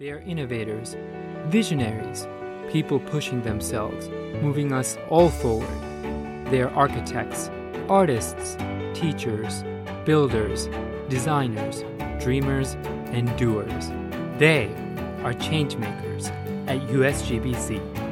They are innovators, visionaries, people pushing themselves, moving us all forward. They are architects, artists, teachers, builders, designers, dreamers, and doers. They are changemakers at USGBC.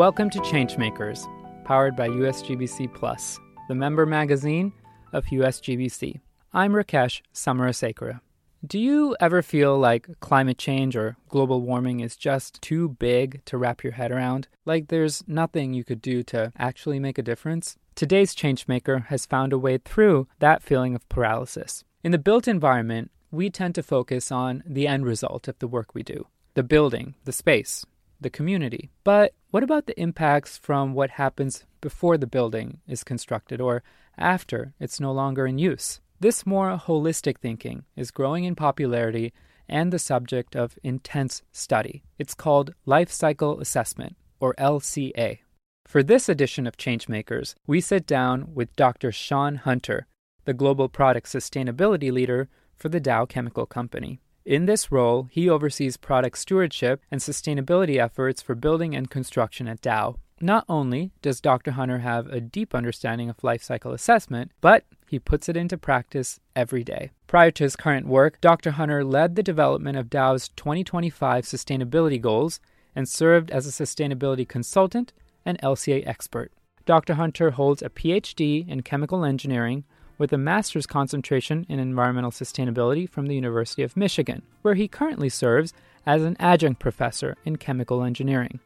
Welcome to Changemakers, powered by USGBC Plus, the member magazine of USGBC. I'm Rakesh Samarasekara. Do you ever feel like climate change or global warming is just too big to wrap your head around? Like there's nothing you could do to actually make a difference? Today's Changemaker has found a way through that feeling of paralysis. In the built environment, we tend to focus on the end result of the work we do the building, the space, the community. But what about the impacts from what happens before the building is constructed or after it's no longer in use? This more holistic thinking is growing in popularity and the subject of intense study. It's called Life Cycle Assessment, or LCA. For this edition of Changemakers, we sit down with Dr. Shawn Hunter, the Global Product Sustainability Leader for the Dow Chemical Company. In this role, he oversees product stewardship and sustainability efforts for building and construction at Dow. Not only does Dr. Hunter have a deep understanding of life cycle assessment, but he puts it into practice every day. Prior to his current work, Dr. Hunter led the development of Dow's 2025 sustainability goals and served as a sustainability consultant and LCA expert. Dr. Hunter holds a PhD in chemical engineering with a master's concentration in environmental sustainability from the University of Michigan, where he currently serves as an adjunct professor in chemical engineering.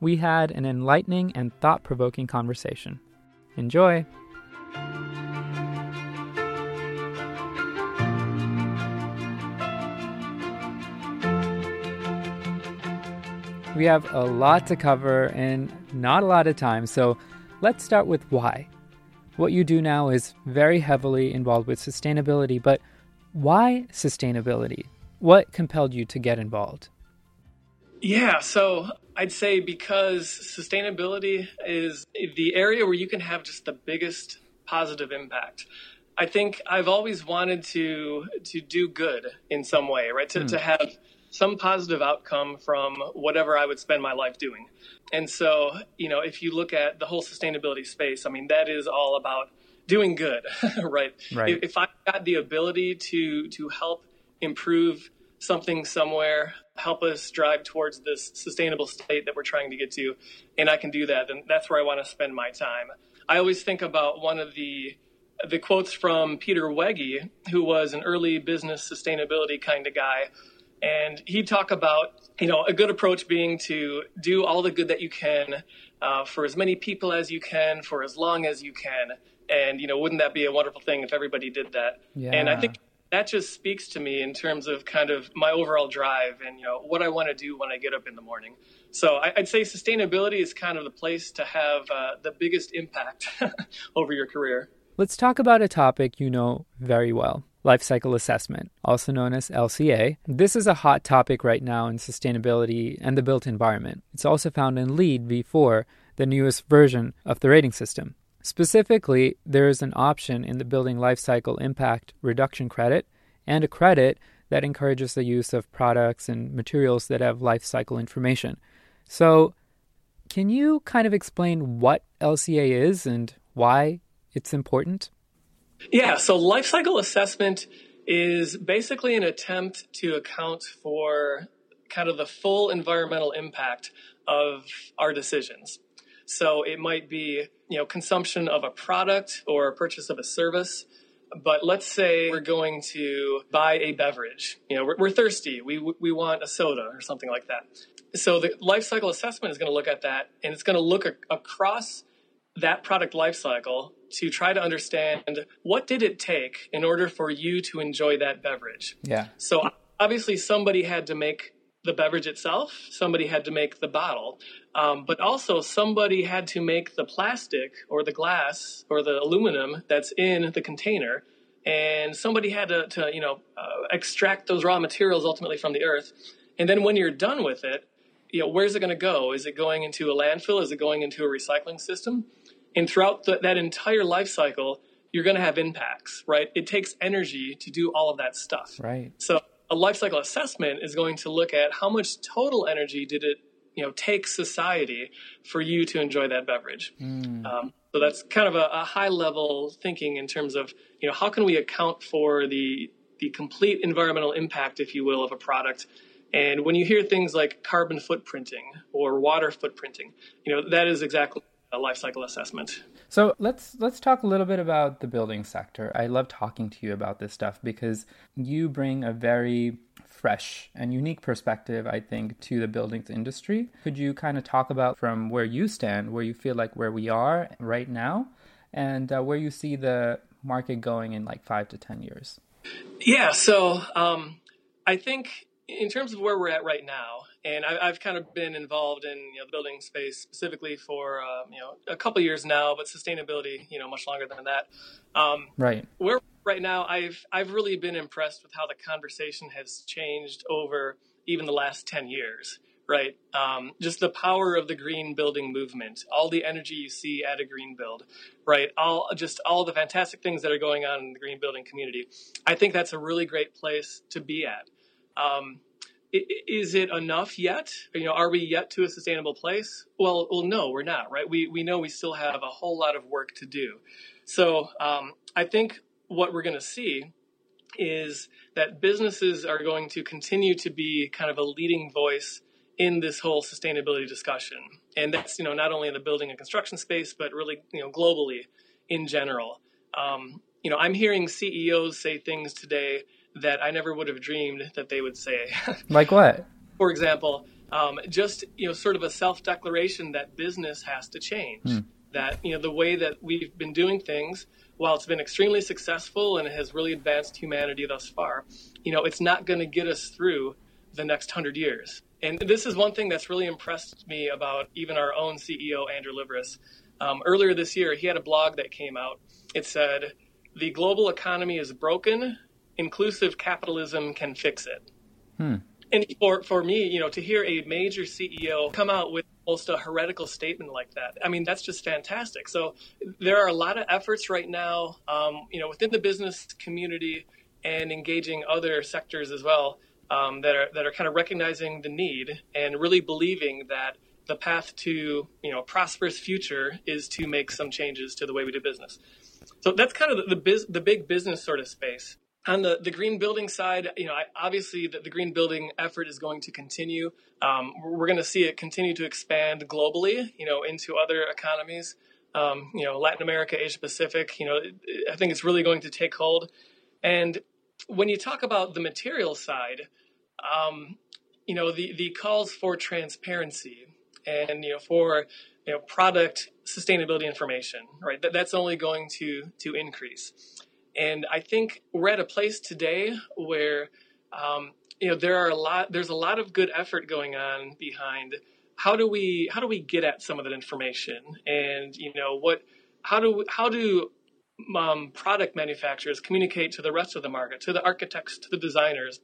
We had an enlightening and thought provoking conversation. Enjoy! We have a lot to cover and not a lot of time, so let's start with why. What you do now is very heavily involved with sustainability, but why sustainability? What compelled you to get involved? Yeah, so I'd say because sustainability is the area where you can have just the biggest positive impact. I think I've always wanted to to do good in some way, right? To, mm. to have some positive outcome from whatever I would spend my life doing. And so, you know, if you look at the whole sustainability space, I mean, that is all about doing good, right? Right. If, if I got the ability to to help improve something somewhere, help us drive towards this sustainable state that we're trying to get to, and I can do that, then that's where I want to spend my time. I always think about one of the the quotes from Peter Wege, who was an early business sustainability kind of guy and he'd talk about, you know, a good approach being to do all the good that you can uh, for as many people as you can, for as long as you can. And, you know, wouldn't that be a wonderful thing if everybody did that? Yeah. And I think that just speaks to me in terms of kind of my overall drive and, you know, what I want to do when I get up in the morning. So I, would say sustainability is kind of the place to have uh, the biggest impact over your career. Let's talk about a topic you know very well life cycle assessment, also known as LCA. This is a hot topic right now in sustainability and the built environment. It's also found in LEED v4, the newest version of the rating system. Specifically, there is an option in the Building Life Cycle Impact Reduction Credit and a credit that encourages the use of products and materials that have life cycle information. So, can you kind of explain what LCA is and why it's important? Yeah, so life cycle assessment is basically an attempt to account for kind of the full environmental impact of our decisions. So it might be, you know, consumption of a product or purchase of a service. But let's say we're going to buy a beverage. You know, we're, we're thirsty. We, we want a soda or something like that. So the life cycle assessment is going to look at that and it's going to look across that product life cycle to try to understand what did it take in order for you to enjoy that beverage. Yeah. So obviously somebody had to make the beverage itself, somebody had to make the bottle, um, but also somebody had to make the plastic or the glass or the aluminum that's in the container, and somebody had to, to you know uh, extract those raw materials ultimately from the earth And then when you're done with it, you know, where's it going to go? Is it going into a landfill? Is it going into a recycling system? And throughout the, that entire life cycle, you're going to have impacts, right? It takes energy to do all of that stuff. Right. So a life cycle assessment is going to look at how much total energy did it, you know, take society for you to enjoy that beverage. Mm. Um, so that's kind of a, a high level thinking in terms of, you know, how can we account for the the complete environmental impact, if you will, of a product and when you hear things like carbon footprinting or water footprinting, you know, that is exactly a life cycle assessment. So let's let's talk a little bit about the building sector. I love talking to you about this stuff because you bring a very fresh and unique perspective, I think, to the buildings industry. Could you kind of talk about from where you stand, where you feel like where we are right now, and uh, where you see the market going in like five to ten years? Yeah. So um, I think in terms of where we're at right now, and I, have kind of been involved in you know, the building space specifically for uh, you know a couple years now, but sustainability, you know, much longer than that. Um, right. Where right now, I've I've really been impressed with how the conversation has changed over even the last ten years. Right. Um, just the power of the green building movement, all the energy you see at a Greenbuild, right? All just all the fantastic things that are going on in the green building community. I think that's a really great place to be at. Um, is it enough yet? You know, are we yet to a sustainable place? Well, well, no, we're not. Right? We we know we still have a whole lot of work to do. So um, I think what we're going to see is that businesses are going to continue to be kind of a leading voice in this whole sustainability discussion, and that's you know not only in the building and construction space, but really you know globally in general. Um, you know, I'm hearing CEOs say things today that I never would have dreamed that they would say. like what? For example, um, just you know, sort of a self-declaration that business has to change. Hmm. That you know, the way that we've been doing things, while it's been extremely successful and it has really advanced humanity thus far, you know, it's not going to get us through the next hundred years. And this is one thing that's really impressed me about even our own CEO, Andrew Liveris. Um, earlier this year, he had a blog that came out. It said, The global economy is broken inclusive capitalism can fix it. Hmm. And for, for me, you know, to hear a major CEO come out with almost a heretical statement like that, I mean, that's just fantastic. So there are a lot of efforts right now, um, you know, within the business community and engaging other sectors as well um, that are that are kind of recognizing the need and really believing that the path to you know a prosperous future is to make some changes to the way we do business. So that's kind of the the, biz, the big business sort of space on the, the green building side, you know, I, obviously the, the, green building effort is going to continue. Um, we're going to see it continue to expand globally, you know, into other economies, um, you know, Latin America, Asia Pacific. You know, I think it's really going to take hold. And when you talk about the material side, um, you know, the, the calls for transparency and, you know, for, you know, product sustainability information, right? That, that's only going to, to increase. And I think we're at a place today where, um, you know, there are a lot. There's a lot of good effort going on behind how do we how do we get at some of that information, and you know what how do how do um, product manufacturers communicate to the rest of the market, to the architects, to the designers,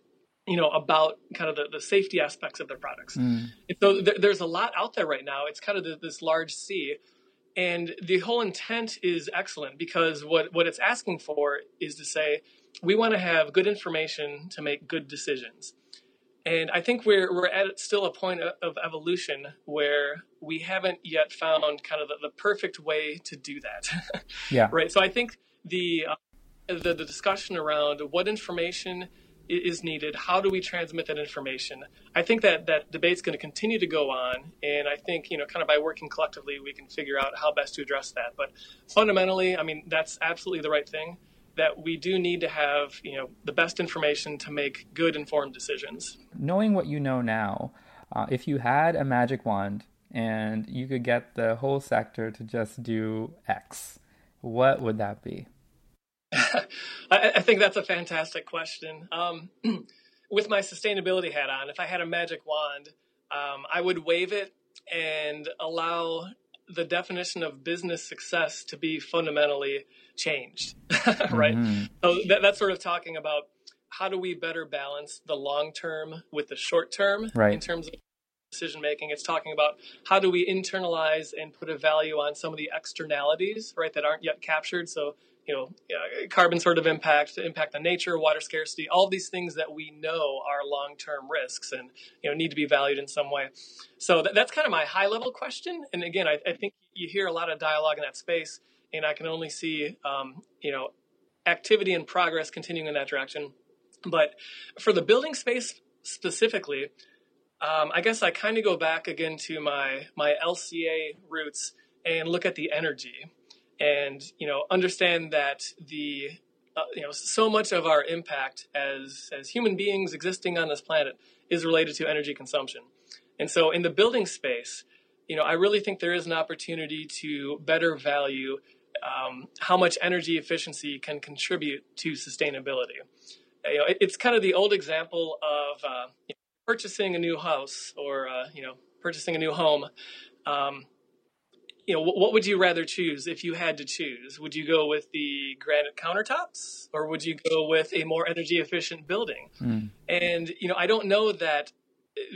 you know, about kind of the, the safety aspects of their products. Mm. So th- there's a lot out there right now. It's kind of the, this large sea and the whole intent is excellent because what, what it's asking for is to say, we want to have good information to make good decisions. And I think we're, we're at still a point of evolution where we haven't yet found kind of the, the perfect way to do that. yeah. Right. So I think the, uh, the, the discussion around what information is needed? How do we transmit that information? I think that that debate's going to continue to go on, and I think you know, kind of by working collectively, we can figure out how best to address that. But fundamentally, I mean, that's absolutely the right thing. That we do need to have you know the best information to make good informed decisions. Knowing what you know now, uh, if you had a magic wand and you could get the whole sector to just do X, what would that be? I, I, think that's a fantastic question. Um, with my sustainability hat on, if I had a magic wand, um, I would wave it and allow the definition of business success to be fundamentally changed, right? Mm-hmm. So that, that's sort of talking about how do we better balance the long term with the short term right. in terms of decision making. It's talking about how do we internalize and put a value on some of the externalities, right, that aren't yet captured. So, you know, carbon sort of impact, impact on nature, water scarcity, all these things that we know are long-term risks and you know need to be valued in some way. So that, that's kind of my high-level question. And again, I, I, think you hear a lot of dialogue in that space, and I can only see um, you know activity and progress continuing in that direction. But for the building space specifically, um, I guess I kind of go back again to my my LCA roots and look at the energy, and you know understand that the uh, you know so much of our impact as as human beings existing on this planet is related to energy consumption, and so in the building space, you know I really think there is an opportunity to better value um, how much energy efficiency can contribute to sustainability. You know, it, it's kind of the old example of uh, purchasing a new house or uh, you know purchasing a new home, um, you know what would you rather choose if you had to choose? Would you go with the granite countertops or would you go with a more energy efficient building? Mm. And you know I don't know that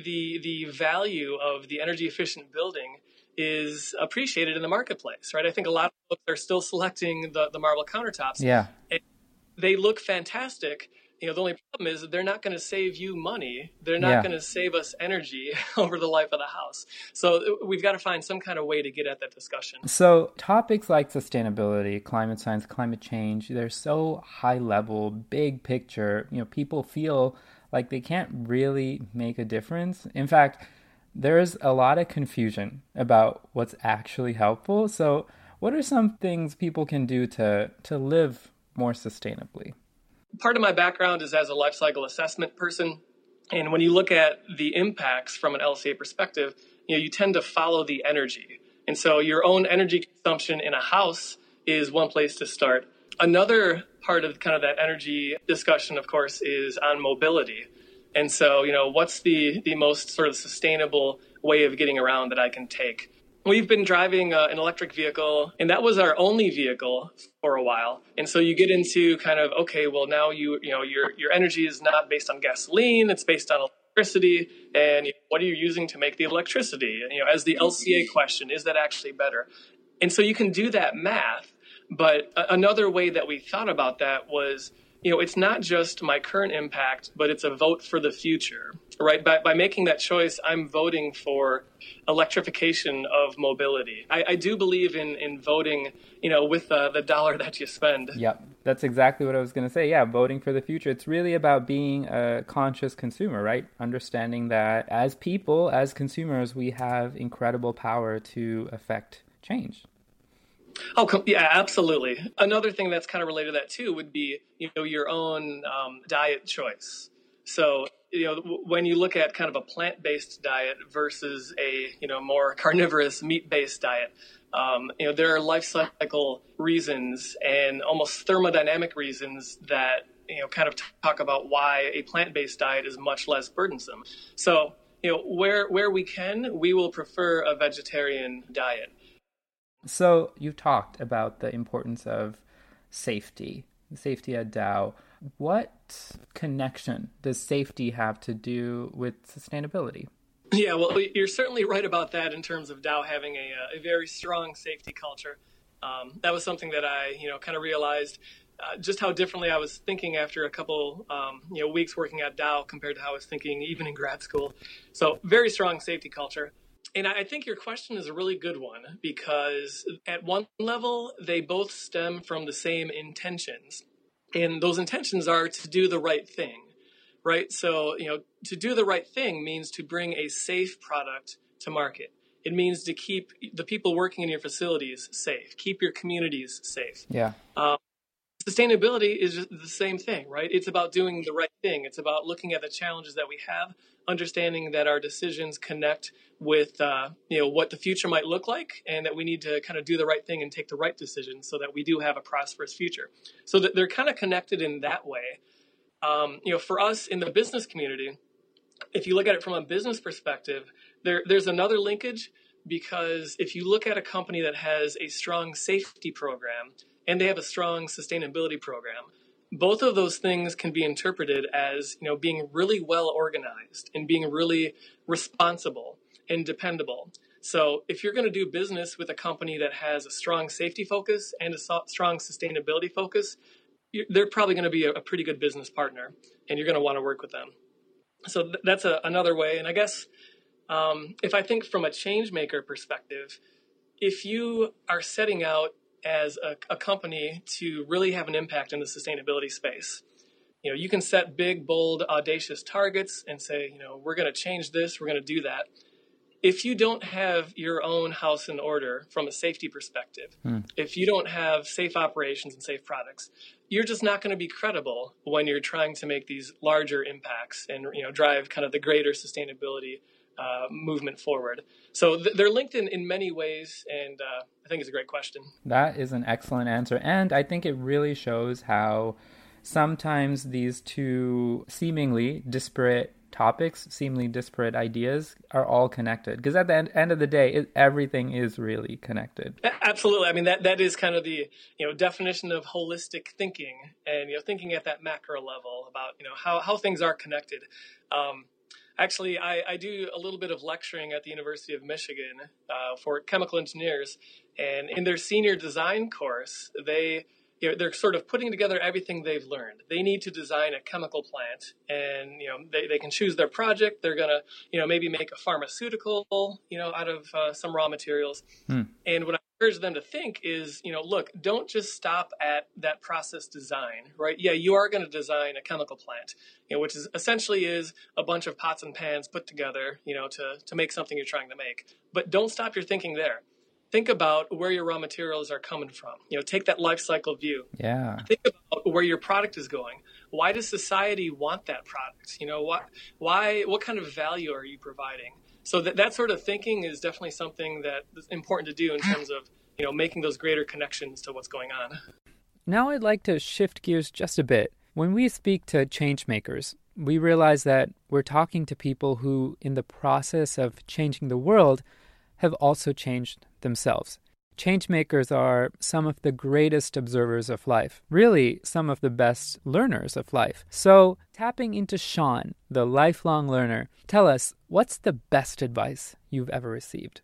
the the value of the energy efficient building is appreciated in the marketplace, right? I think a lot of folks are still selecting the, the marble countertops. Yeah. they look fantastic, you know the only problem is they're not going to save you money. They're not yeah. going to save us energy over the life of the house. So uh, we've got to find some kind of way to get at that discussion. So topics like sustainability climate science climate change they're so high level big picture. You know people feel like they can't really make a difference. In fact there's a lot of confusion about what's actually helpful. So what are some things people can do to to live more sustainably part of my background is as a life cycle assessment person. And when you look at the impacts from an LCA perspective, you know, you tend to follow the energy. And so your own energy consumption in a house is one place to start. Another part of kind of that energy discussion, of course, is on mobility. And so, you know, what's the, the most sort of sustainable way of getting around that I can take? We've been driving uh, an electric vehicle, and that was our only vehicle for a while. And so you get into kind of okay, well now you you know your your energy is not based on gasoline; it's based on electricity. And what are you using to make the electricity? And, you know, as the LCA question, is that actually better? And so you can do that math. But another way that we thought about that was you know, it's not just my current impact, but it's a vote for the future, right? By, by making that choice, I'm voting for electrification of mobility. I, I do believe in, in voting, you know, with uh, the dollar that you spend. Yep, that's exactly what I was going to say. Yeah, voting for the future. It's really about being a conscious consumer, right? Understanding that as people, as consumers, we have incredible power to affect change. Oh, yeah, absolutely. Another thing that's kind of related to that too would be, you know, your own um, diet choice. So, you know, when you look at kind of a plant-based diet versus a, you know, more carnivorous meat-based diet, um, you know, there are life cycle reasons and almost thermodynamic reasons that, you know, kind of talk about why a plant-based diet is much less burdensome. So, you know, where where we can, we will prefer a vegetarian diet. So you've talked about the importance of safety, safety at Dow. What connection does safety have to do with sustainability? Yeah, well, you're certainly right about that in terms of Dow having a, a very strong safety culture. Um, that was something that I, you know, kind of realized uh, just how differently I was thinking after a couple, um, you know, weeks working at Dow compared to how I was thinking even in grad school. So, very strong safety culture. And I think your question is a really good one because at one level, they both stem from the same intentions. And those intentions are to do the right thing, right? So, you know, to do the right thing means to bring a safe product to market. It means to keep the people working in your facilities safe, keep your communities safe. Yeah. Um, sustainability is the same thing, right? It's about doing the right thing. It's about looking at the challenges that we have, understanding that our decisions connect with uh, you know what the future might look like, and that we need to kind of do the right thing and take the right decisions so that we do have a prosperous future. So that they're kind of connected in that way. Um, you know, for us in the business community, if you look at it from a business perspective, there there's another linkage because if you look at a company that has a strong safety program and they have a strong sustainability program, both of those things can be interpreted as you know being really well organized and being really responsible and dependable. So if you're going to do business with a company that has a strong safety focus and a so- strong sustainability focus they're probably going to be a, a, pretty good business partner and you're going to want to work with them. So th- that's a, another way and i guess um, if i think from a change maker perspective if you are setting out as a, a company to really have an impact in the sustainability space. You know, you can set big, bold, audacious targets and say, you know, we're going to change this, we're going to do that. If you don't have your own house in order from a safety perspective, hmm. if you don't have safe operations and safe products, you're just not going to be credible when you're trying to make these larger impacts and you know drive kind of the greater sustainability uh, movement forward. So th- they're linked in, in many ways, and uh, I think it's a great question. That is an excellent answer. And I think it really shows how sometimes these two seemingly disparate topics, seemingly disparate ideas are all connected. Because at the end, end of the day, it, everything is really connected. Absolutely. I mean, that, that is kind of the, you know, definition of holistic thinking and, you know, thinking at that macro level about, you know, how, how things are connected. Um, Actually, I, I, do a little bit of lecturing at the University of Michigan uh, for chemical engineers, and in their senior design course, they you know, they're sort of putting together everything they've learned. They need to design a chemical plant, and you know they, they can choose their project. They're gonna you know maybe make a pharmaceutical you know out of uh, some raw materials. Hmm. And what I encourage them to think is, you know, look, don't just stop at that process design, right? Yeah, you are going to design a chemical plant, you know, which is essentially is a bunch of pots and pans put together, you know, to, to make something you're trying to make. But don't stop your thinking there. Think about where your raw materials are coming from. You know, take that life cycle view. Yeah. Think about where your product is going. Why does society want that product? You know, what, why, what kind of value are you providing? So that, that sort of thinking is definitely something that is important to do in terms of you know making those greater connections to what's going on. Now i'd like to shift gears just a bit. When we speak to change makers we realize that we're talking to people who in the process of changing the world have also changed themselves Changemakers are some of the greatest observers of life, really, some of the best learners of life. So, tapping into Shawn, the lifelong learner, tell us what's the best advice you've ever received?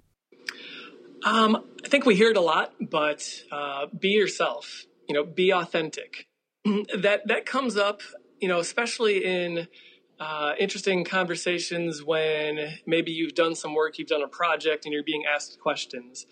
Um, I think we hear it a lot, but uh, be yourself. You know, be authentic. that that comes up, you know, especially in uh, interesting conversations when maybe you've done some work, you've done a project, and you're being asked questions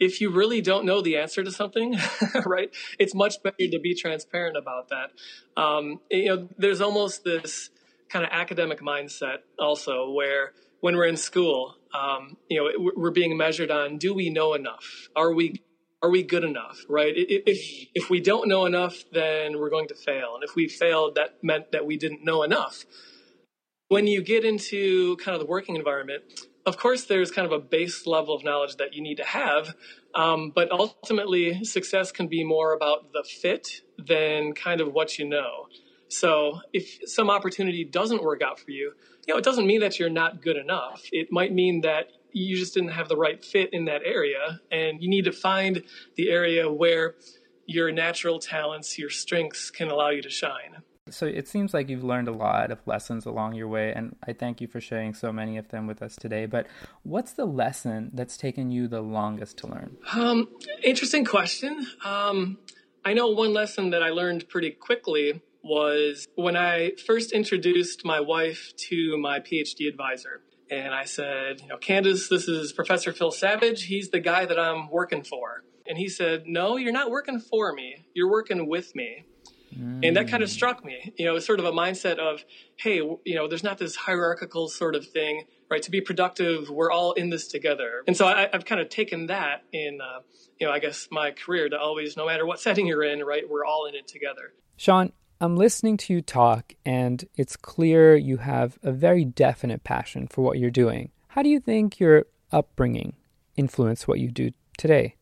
if you really don't know the answer to something, right, it's much better to be transparent about that. Um, you know, there's almost this kind of academic mindset also where when we're in school, um, you know, we're being measured on do we know enough? Are we are we good enough? Right? If if we don't know enough, then we're going to fail, and if we failed, that meant that we didn't know enough. When you get into kind of the working environment, of course, there's kind of a base level of knowledge that you need to have, um, but ultimately, success can be more about the fit than kind of what you know. So, if some opportunity doesn't work out for you, you know, it doesn't mean that you're not good enough. It might mean that you just didn't have the right fit in that area, and you need to find the area where your natural talents, your strengths can allow you to shine. So it seems like you've learned a lot of lessons along your way, and I thank you for sharing so many of them with us today. But what's the lesson that's taken you the longest to learn? Um, interesting question. Um, I know one lesson that I learned pretty quickly was when I first introduced my wife to my PhD advisor. And I said, you know, Candace, this is Professor Phil Savage. He's the guy that I'm working for. And he said, No, you're not working for me. You're working with me. Mm. And that kind of mm. struck me. You know, sort of a mindset of, hey, you know, there's not this hierarchical sort of thing, right? To be productive, we're all in this together. And so I, have kind of taken that in, uh, you know, I guess my career to always, no matter what setting you're in, right, we're all in it together. Shawn, I'm listening to you talk, and it's clear you have a very definite passion for what you're doing. How do you think your upbringing influenced what you do today?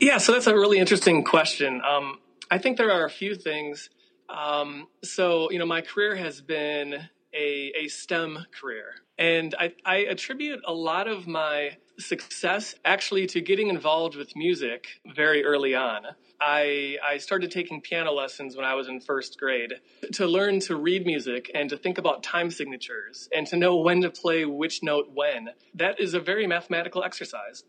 Yeah, so that's a really interesting question. Um, I think there are a few things. Um, so, you know, my career has been a, a STEM career. And I, I attribute a lot of my success actually to getting involved with music very early on. I, I started taking piano lessons when I was in first grade to learn to read music and to think about time signatures and to know when to play which note when. That is a very mathematical exercise.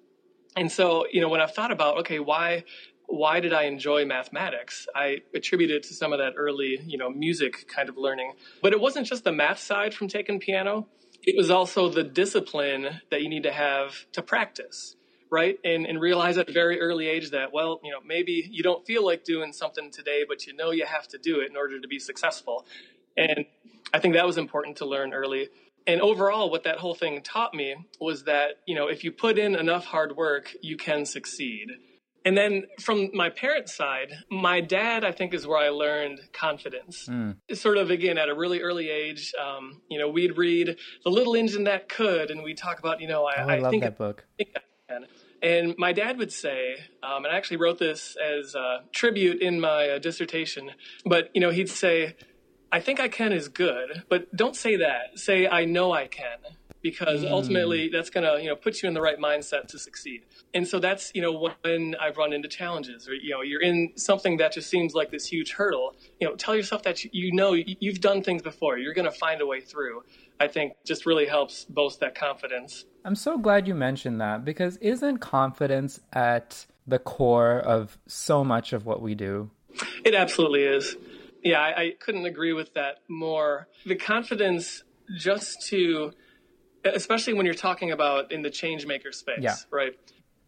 And so, you know, when I've thought about, okay, why why did I enjoy mathematics? I attribute it to some of that early, you know, music kind of learning. But it wasn't just the math side from taking piano. It was also the discipline that you need to have to practice, right? And, and realize at a very early age that, well, you know, maybe you don't feel like doing something today, but you know you have to do it in order to be successful. And I think that was important to learn early. And overall, what that whole thing taught me was that, you know, if you put in enough hard work, you can succeed and then from my parents' side, my dad, I think, is where I learned confidence. Mm. Sort of, again, at a really early age, um, you know, we'd read The Little Engine That Could, and we'd talk about, you know, I, oh, I, I love think that book. I can. And my dad would say, um, and I actually wrote this as a tribute in my uh, dissertation, but, you know, he'd say, I think I can is good, but don't say that. Say, I know I can because mm. ultimately that's going to you know put you in the right mindset to succeed. And so that's you know when i've run into challenges or you know you're in something that just seems like this huge hurdle. You know tell yourself that you know you've done things before. You're going to find a way through. I think just really helps boast that confidence. I'm so glad you mentioned that because isn't confidence at the core of so much of what we do? It absolutely is. Yeah I, I couldn't agree with that more. The confidence just to especially when you're talking about in the change maker space, yeah. right?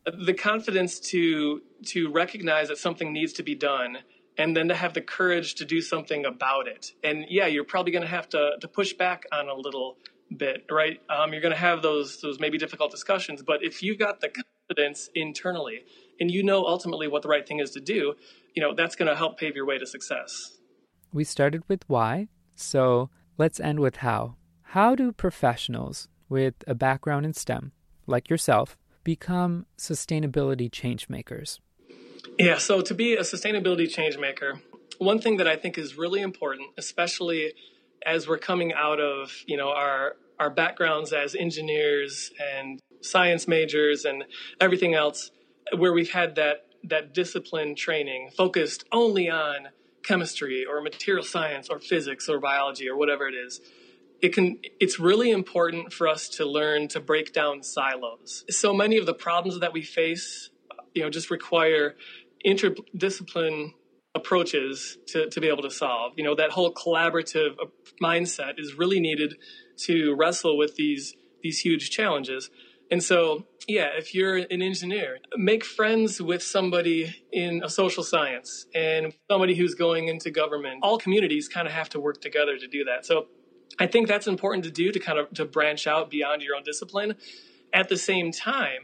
The confidence to to recognize that something needs to be done and then to have the courage to do something about it. And yeah, you're probably going to have to to push back on a little bit, right? Um, you're going to have those those maybe difficult discussions, but if you've got the confidence internally and you know ultimately what the right thing is to do, you know that's going to help pave your way to success. We started with why, so let's end with how. How do professionals with a background in STEM, like yourself, become sustainability change makers? Yeah, so to be a sustainability change maker, one thing that I think is really important, especially as we're coming out of, you know, our our backgrounds as engineers and science majors and everything else, where we've had that that discipline training focused only on chemistry or material science or physics or biology or whatever it is it can it's really important for us to learn to break down silos. So many of the problems that we face you know just require interdiscipline approaches to, to be able to solve. You know that whole collaborative mindset is really needed to wrestle with these these huge challenges. And so yeah if you're an engineer make friends with somebody in a social science and somebody who's going into government. All communities kind of have to work together to do that. So I think that's important to do to kind of to branch out beyond your own discipline. At the same time,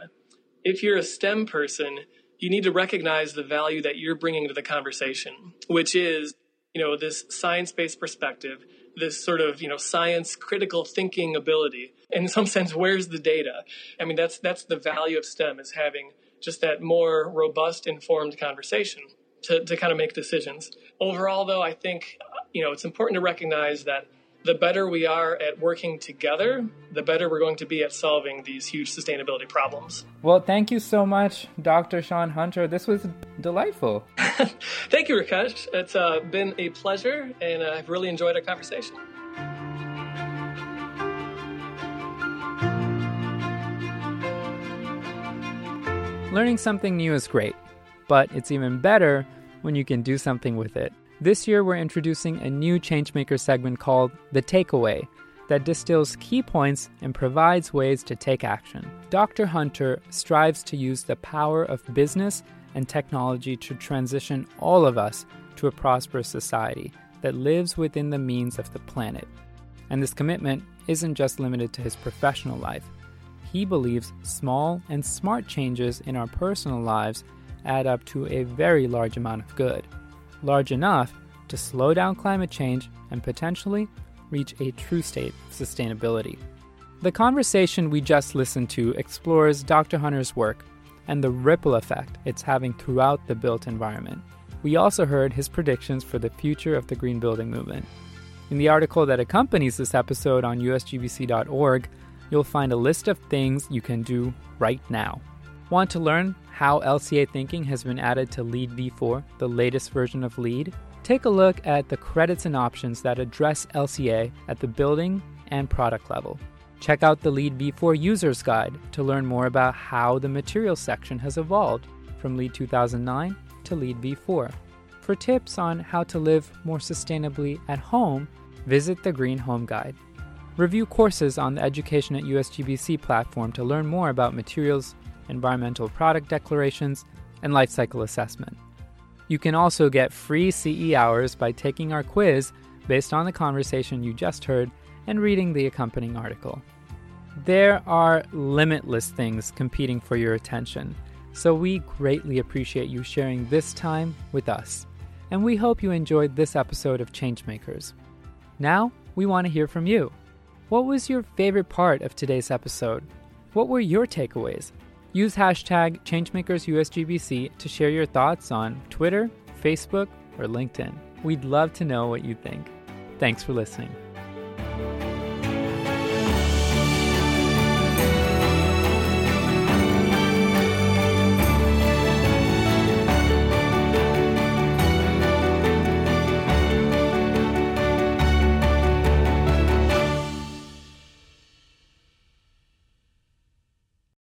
if you're a STEM person, you need to recognize the value that you're bringing to the conversation, which is, you know, this science-based perspective, this sort of, you know, science critical thinking ability. In some sense, where's the data? I mean, that's that's the value of STEM is having just that more robust, informed conversation to, to kind of make decisions. Overall, though, I think, you know, it's important to recognize that the better we are at working together, the better we're going to be at solving these huge sustainability problems. Well, thank you so much, Dr. Shawn Hunter. This was delightful. thank you, Rakesh. It's uh, been a pleasure, and I've really enjoyed our conversation. Learning something new is great, but it's even better when you can do something with it. This year, we're introducing a new Changemaker segment called The Takeaway that distills key points and provides ways to take action. Dr. Hunter strives to use the power of business and technology to transition all of us to a prosperous society that lives within the means of the planet. And this commitment isn't just limited to his professional life. He believes small and smart changes in our personal lives add up to a very large amount of good large enough to slow down climate change and potentially reach a true state of sustainability. The conversation we just listened to explores Dr. Hunter's work and the ripple effect it's having throughout the built environment. We also heard his predictions for the future of the green building movement. In the article that accompanies this episode on usgbc.org, you'll find a list of things you can do right now. Want to learn how LCA thinking has been added to LEED v4, the latest version of LEED? Take a look at the credits and options that address LCA at the building and product level. Check out the LEED v4 User's Guide to learn more about how the materials section has evolved from LEED 2009 to LEED v4. For tips on how to live more sustainably at home, visit the Green Home Guide. Review courses on the Education at USGBC platform to learn more about materials, environmental product declarations, and life cycle assessment. You can also get free CE hours by taking our quiz based on the conversation you just heard and reading the accompanying article. There are limitless things competing for your attention, so we greatly appreciate you sharing this time with us. And we hope you enjoyed this episode of Changemakers. Now, we want to hear from you. What was your favorite part of today's episode? What were your takeaways? Use hashtag ChangemakersUSGBC to share your thoughts on Twitter, Facebook, or LinkedIn. We'd love to know what you think. Thanks for listening.